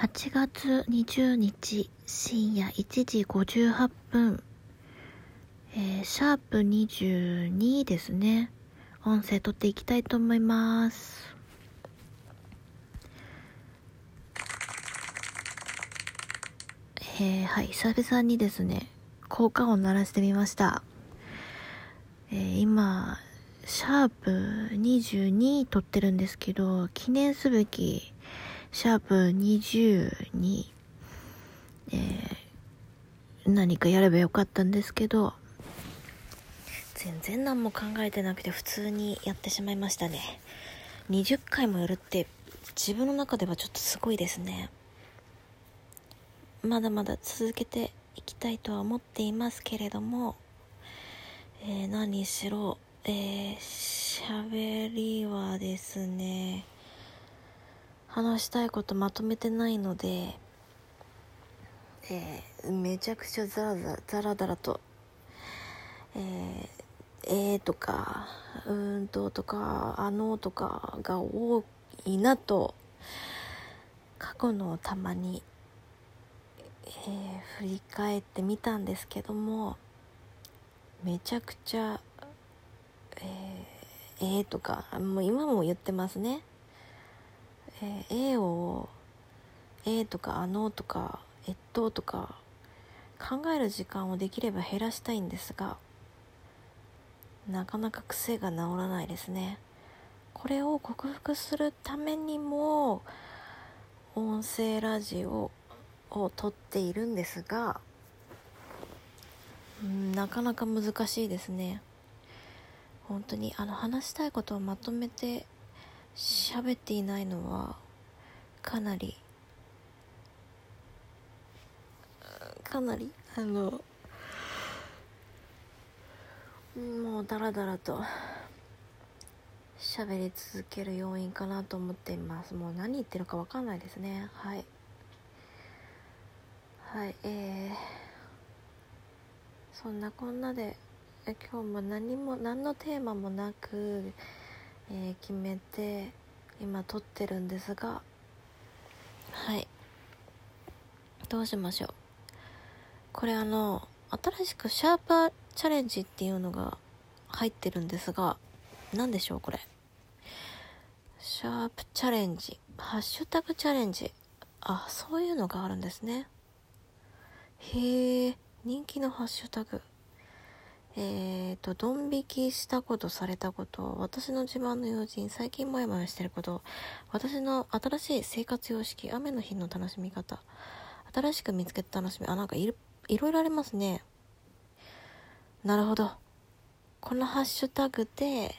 8月20日深夜1時58分、えー、シャープ22ですね。音声取っていきたいと思います。えー、はい、久々にですね、効果音鳴らしてみました。えー、今、シャープ22撮ってるんですけど、記念すべきシャープ22、えー、何かやればよかったんですけど、全然何も考えてなくて普通にやってしまいましたね。20回もやるって自分の中ではちょっとすごいですね。まだまだ続けていきたいとは思っていますけれども、えー、何しろ、えー、喋りはですね、話したいことまとめてないので、えー、めちゃくちゃザラザラザラダラと、えー、えー、とか、うーんととか、あのとかが多いなと、過去のたまに、えー、振り返ってみたんですけども、めちゃくちゃ、えー、えー、とか、もう今も言ってますね。えー、A を A とかあのとか越冬とか考える時間をできれば減らしたいんですがなかなか癖が治らないですね。これを克服するためにも音声ラジオを撮っているんですがなかなか難しいですね。本当にあの話したいことをまとめて喋っていないのはかなりかなりあのもうダラダラと喋り続ける要因かなと思っています。もう何言ってるか分かんないですね。はい。はいえー、そんなこんなで今日も何も何のテーマもなくえー、決めて今撮ってるんですがはい。どうしましょう。これあの新しくシャーパーチャレンジっていうのが入ってるんですが何でしょうこれ。シャープチャレンジ。ハッシュタグチャレンジ。あそういうのがあるんですね。へえ人気のハッシュタグ。えーと、ドン引きしたことされたこと、私の自慢の友人、最近もやもやしてること、私の新しい生活様式、雨の日の楽しみ方、新しく見つけた楽しみ、あ、なんかいいろいろありますね。なるほど。このハッシュタグで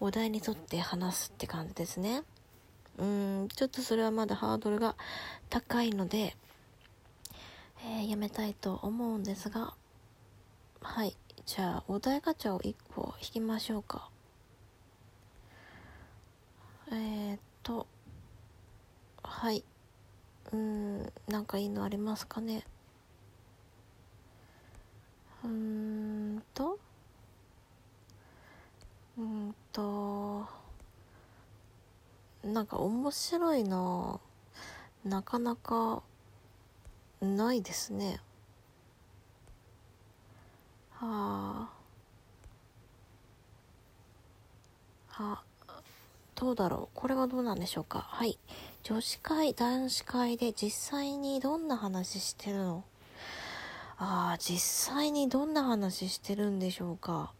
お題に沿って話すって感じですね。うん、ちょっとそれはまだハードルが高いので、えー、やめたいと思うんですが、はい。じゃあお題ガチャを1個引きましょうか。えー、っとはい。うんなんかいいのありますかね。うんとうんとなんか面白いななかなかないですね。あ。あ。どうだろう。これはどうなんでしょうか。はい。女子会男子会で実際にどんな話してるの？ああ実際にどんな話してるんでしょうか。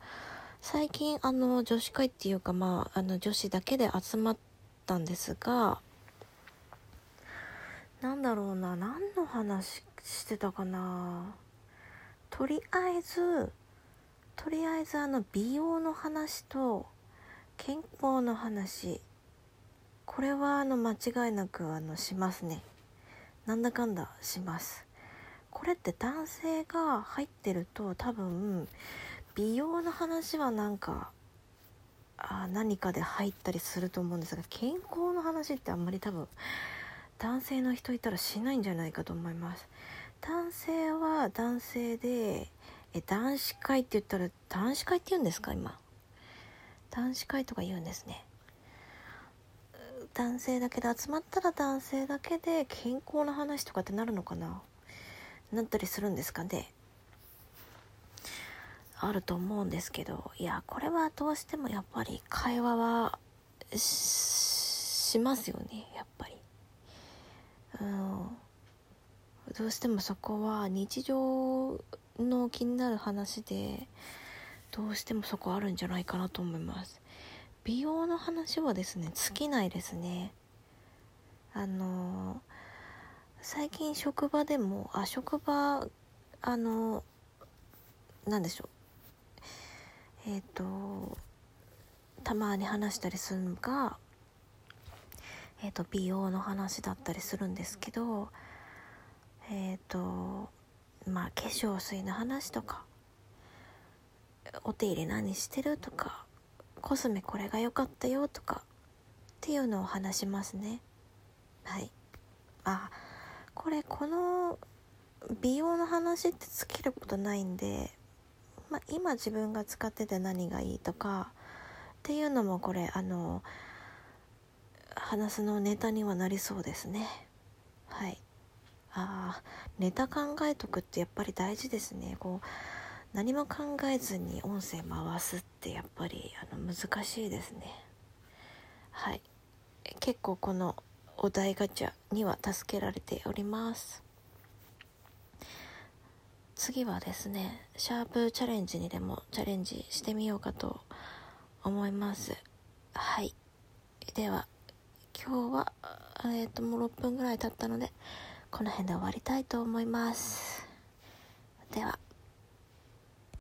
最近あの女子会っていうかまああの女子だけで集まったんですがなんだろうな。何の話してたかな。とりあえずとりあえずあの美容の話と健康の話。これはあの間違いなくあのしますね。なんだかんだします。これって男性が入ってると多分美容の話はなんかあ何かで入ったりすると思うんですが健康の話ってあんまり多分男性の人いたらしないんじゃないかと思います。男性は男性でえ男子会って言ったら男子会って言うんですか今？男子会とか言うんですね。男性だけで集まったら男性だけで健康な話とかってなるのかな？なったりするんですかね？あると思うんですけどいやこれはどうしてもやっぱり会話はしますよねやっぱり。うん。どうしてもそこは日常の気になる話でどうしてもそこあるんじゃないかなと思います。美容の話はですね尽きないですね。あの最近職場でもあ職場あの何でしょう。えっ、ー、とたまに話したりするのが、えーと、美容の話だったりするんですけどえっ、ー、とまあ化粧水の話とかお手入れ何してるとかコスメこれが良かったよとかっていうのを話しますね。はい。あこれこの美容の話って尽きることないんで、まあ、今自分が使ってて何がいいとかっていうのもこれあの話すのネタにはなりそうですね。はい。あネタ考えとくってやっぱり大事ですね。こう何も考えずに音声回すってやっぱりあの難しいですね。はい。結構このお題ガチャには助けられております。次はですねシャープチャレンジにでもチャレンジしてみようかと思います。はい。では今日はえっ、ー、ともう6分ぐらい経ったのでこの辺で終わりたいと思います。では。